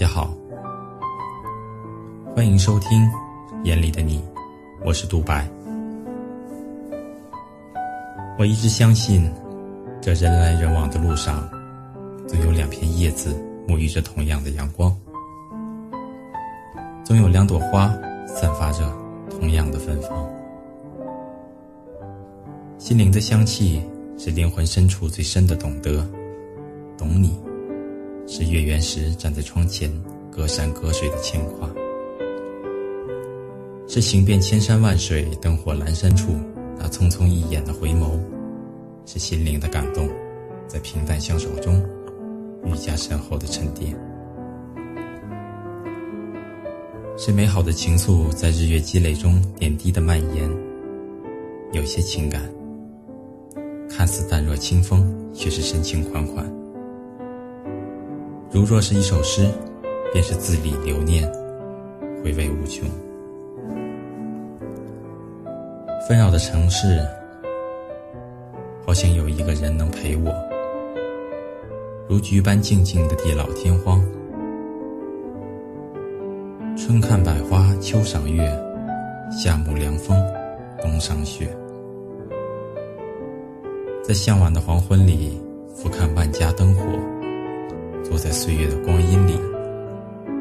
家好，欢迎收听《眼里的你》，我是独白。我一直相信，这人来人往的路上，总有两片叶子沐浴着同样的阳光，总有两朵花散发着同样的芬芳。心灵的香气是灵魂深处最深的懂得，懂你。是月圆时站在窗前，隔山隔水的牵挂；是行遍千山万水，灯火阑珊处那匆匆一眼的回眸；是心灵的感动，在平淡相守中愈加深厚的沉淀；是美好的情愫在日月积累中点滴的蔓延。有些情感看似淡若清风，却是深情款款。如若是一首诗，便是字里留念，回味无穷。纷扰的城市，好像有一个人能陪我，如菊般静静的地老天荒。春看百花，秋赏月，夏沐凉风，冬赏雪。在向晚的黄昏里，俯瞰万家灯火。坐在岁月的光阴里，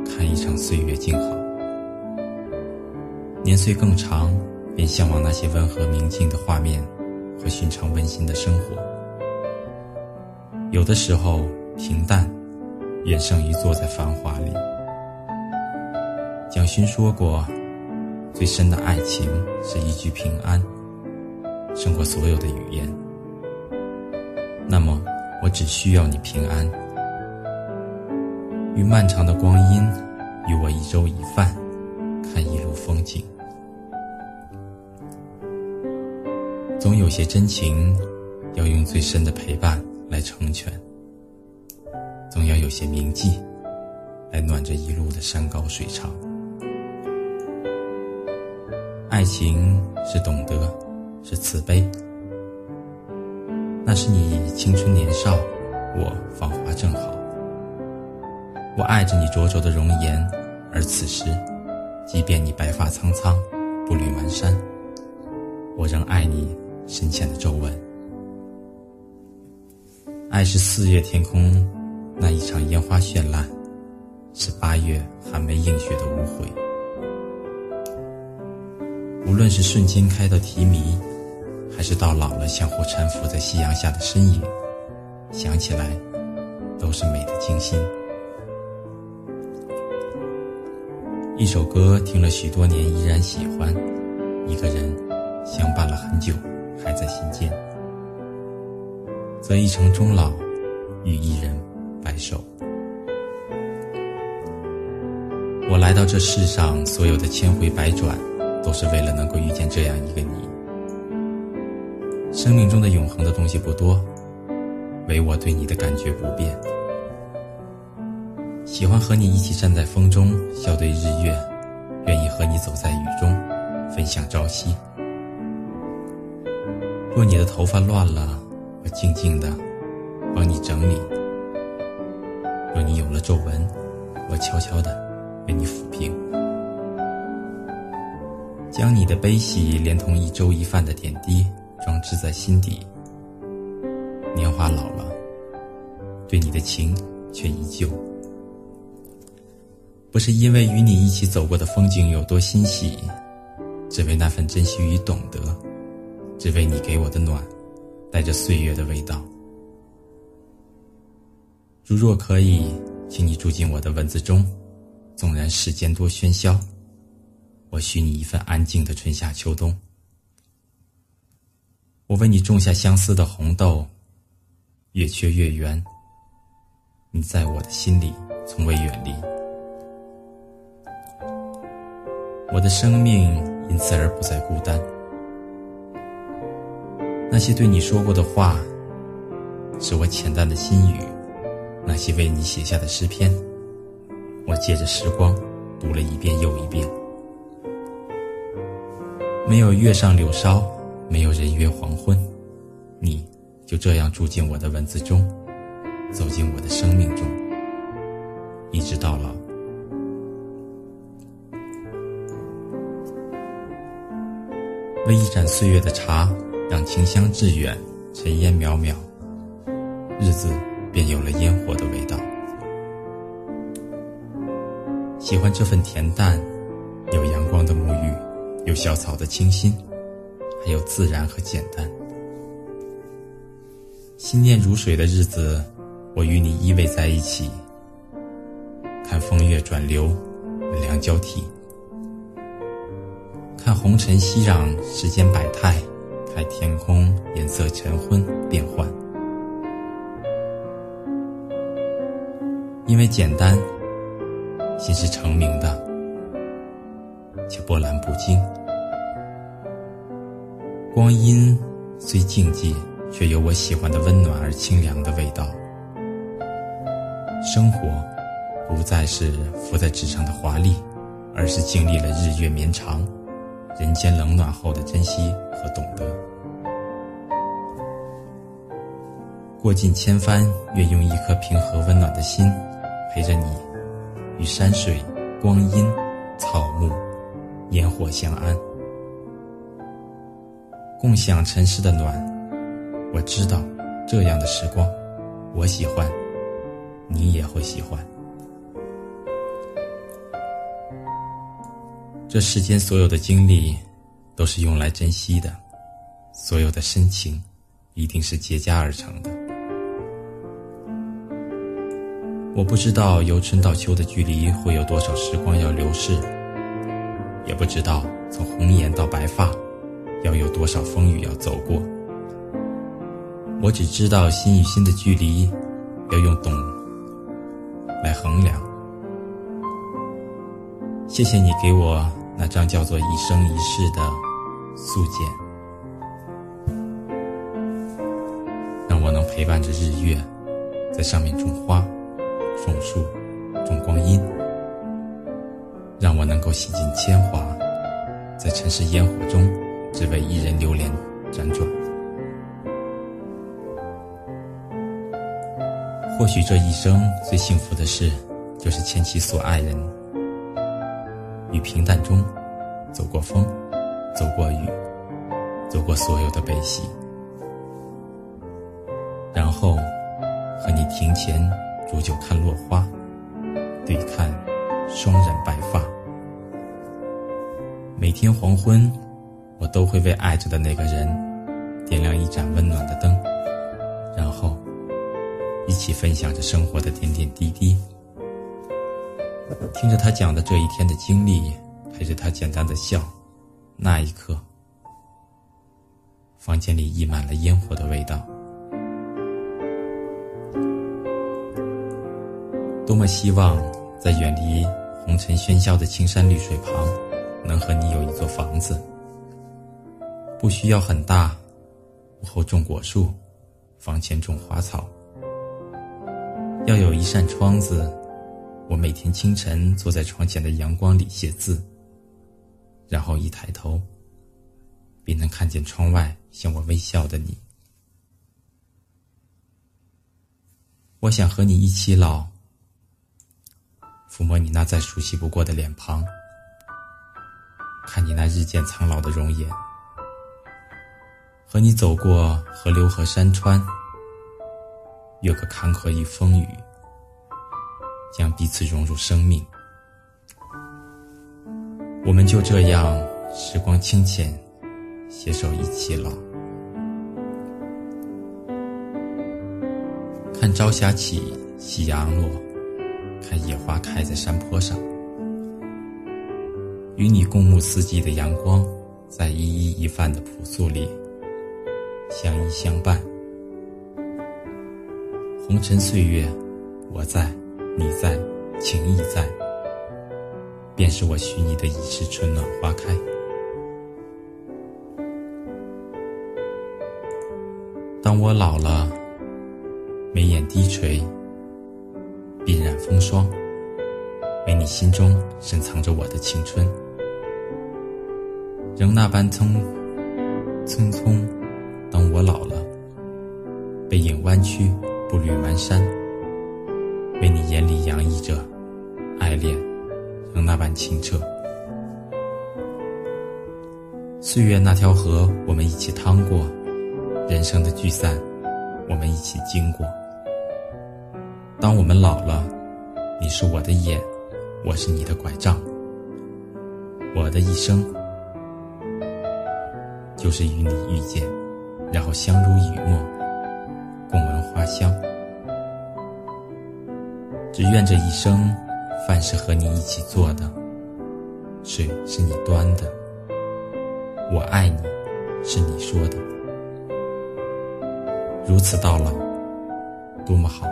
看一场岁月静好。年岁更长，便向往那些温和明净的画面和寻常温馨的生活。有的时候，平淡远胜于坐在繁华里。蒋勋说过：“最深的爱情是一句平安，胜过所有的语言。”那么，我只需要你平安。与漫长的光阴，与我一粥一饭，看一路风景。总有些真情，要用最深的陪伴来成全；总要有些铭记，来暖这一路的山高水长。爱情是懂得，是慈悲。那是你青春年少，我芳华正好。我爱着你灼灼的容颜，而此时，即便你白发苍苍，步履蹒跚，我仍爱你深浅的皱纹。爱是四月天空那一场烟花绚烂，是八月寒梅映雪的无悔。无论是瞬间开的提迷，还是到老了相互搀扶在夕阳下的身影，想起来，都是美的惊心。一首歌听了许多年依然喜欢，一个人相伴了很久还在心间，则一程终老，与一人白首。我来到这世上，所有的千回百转，都是为了能够遇见这样一个你。生命中的永恒的东西不多，唯我对你的感觉不变。喜欢和你一起站在风中，笑对日月；愿意和你走在雨中，分享朝夕。若你的头发乱了，我静静的帮你整理；若你有了皱纹，我悄悄的为你抚平。将你的悲喜连同一粥一饭的点滴装置在心底。年华老了，对你的情却依旧。不是因为与你一起走过的风景有多欣喜，只为那份珍惜与懂得，只为你给我的暖，带着岁月的味道。如若可以，请你住进我的文字中，纵然世间多喧嚣，我许你一份安静的春夏秋冬。我为你种下相思的红豆，越缺越圆，你在我的心里从未远离。我的生命因此而不再孤单。那些对你说过的话，是我浅淡的心语；那些为你写下的诗篇，我借着时光读了一遍又一遍。没有月上柳梢，没有人约黄昏，你就这样住进我的文字中，走进我的生命中，一直到老。喝一盏岁月的茶，让清香致远，尘烟渺渺，日子便有了烟火的味道。喜欢这份恬淡，有阳光的沐浴，有小草的清新，还有自然和简单。心念如水的日子，我与你依偎在一起，看风月转流，温凉交替。看红尘熙攘，世间百态；看天空颜色晨昏变幻。因为简单，心是澄明的，却波澜不惊。光阴虽静寂，却有我喜欢的温暖而清凉的味道。生活不再是浮在纸上的华丽，而是经历了日月绵长。人间冷暖后的珍惜和懂得，过尽千帆，愿用一颗平和温暖的心陪着你，与山水、光阴、草木、烟火相安，共享尘世的暖。我知道，这样的时光，我喜欢，你也会喜欢。这世间所有的经历，都是用来珍惜的；所有的深情，一定是结痂而成的。我不知道由春到秋的距离会有多少时光要流逝，也不知道从红颜到白发，要有多少风雨要走过。我只知道心与心的距离，要用懂来衡量。谢谢你给我。那张叫做一生一世的素笺，让我能陪伴着日月，在上面种花、种树、种光阴；让我能够洗尽铅华，在尘世烟火中，只为一人流连辗转。或许这一生最幸福的事，就是牵起所爱人。于平淡中，走过风，走过雨，走过所有的悲喜，然后和你庭前煮酒看落花，对看双染白发。每天黄昏，我都会为爱着的那个人点亮一盏温暖的灯，然后一起分享着生活的点点滴滴。听着他讲的这一天的经历，陪着他简单的笑，那一刻，房间里溢满了烟火的味道。多么希望在远离红尘喧嚣的青山绿水旁，能和你有一座房子，不需要很大，屋后种果树，房前种花草，要有一扇窗子。我每天清晨坐在窗前的阳光里写字，然后一抬头，便能看见窗外向我微笑的你。我想和你一起老，抚摸你那再熟悉不过的脸庞，看你那日渐苍老的容颜，和你走过河流和山川，越过坎坷与风雨。将彼此融入生命，我们就这样时光清浅，携手一起老。看朝霞起，夕阳落，看野花开在山坡上，与你共沐四季的阳光，在一衣一饭的朴素里相依相伴。红尘岁月，我在。你在，情意在，便是我许你的一世春暖花开。当我老了，眉眼低垂，鬓染风霜，唯你心中深藏着我的青春，仍那般匆匆匆。当我老了，背影弯曲，步履蹒跚。为你眼里洋溢着爱恋，仍那般清澈。岁月那条河，我们一起趟过；人生的聚散，我们一起经过。当我们老了，你是我的眼，我是你的拐杖。我的一生，就是与你遇见，然后相濡以沫，共闻花香。只愿这一生，饭是和你一起做的，水是你端的。我爱你，是你说的，如此到老，多么好。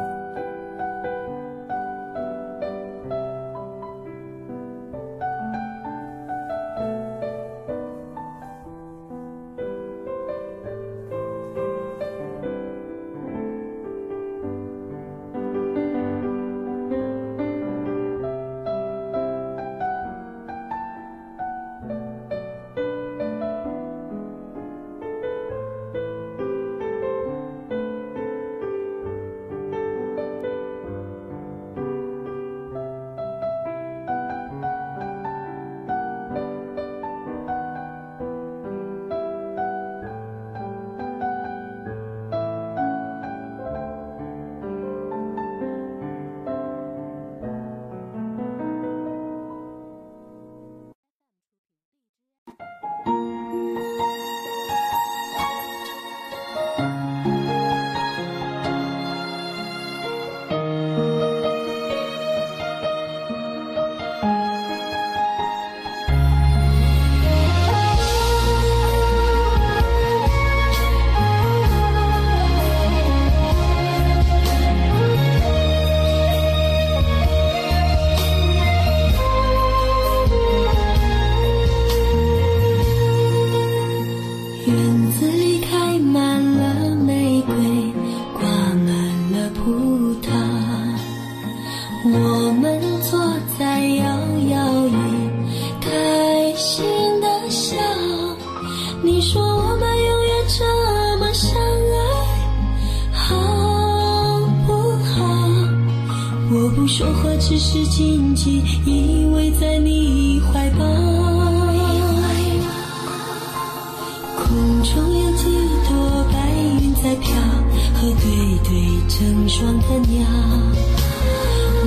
成双的鸟。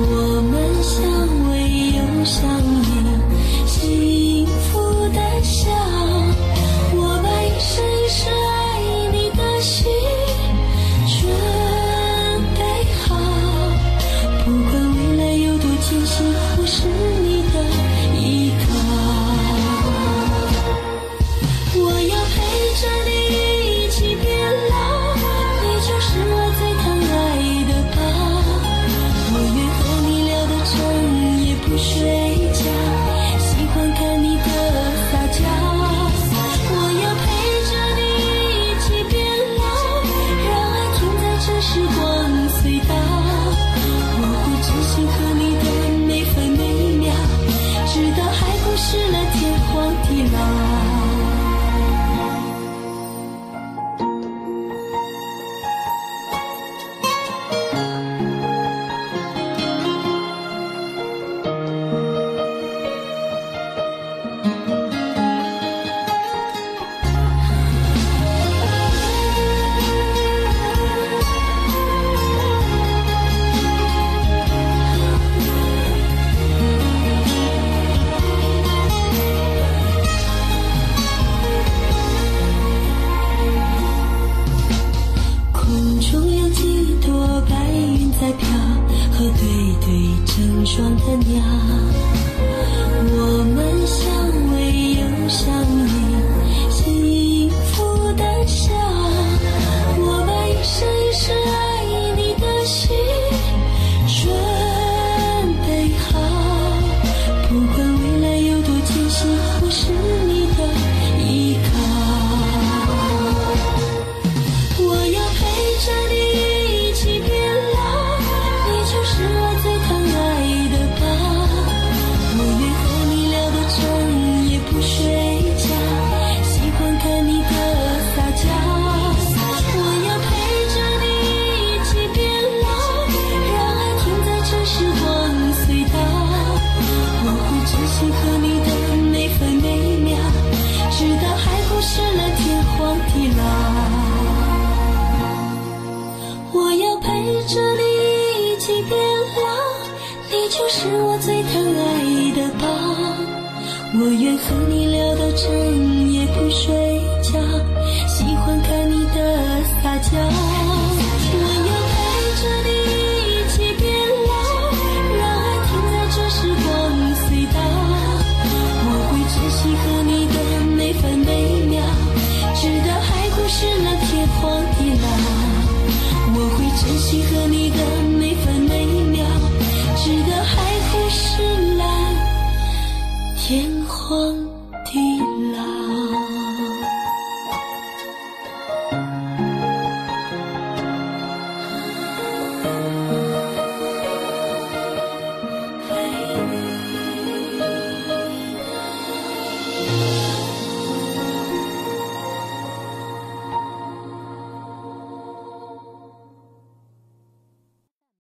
我们相偎又相对成是我最疼爱的宝我愿和你聊到整夜不睡觉。喜欢看你的撒娇。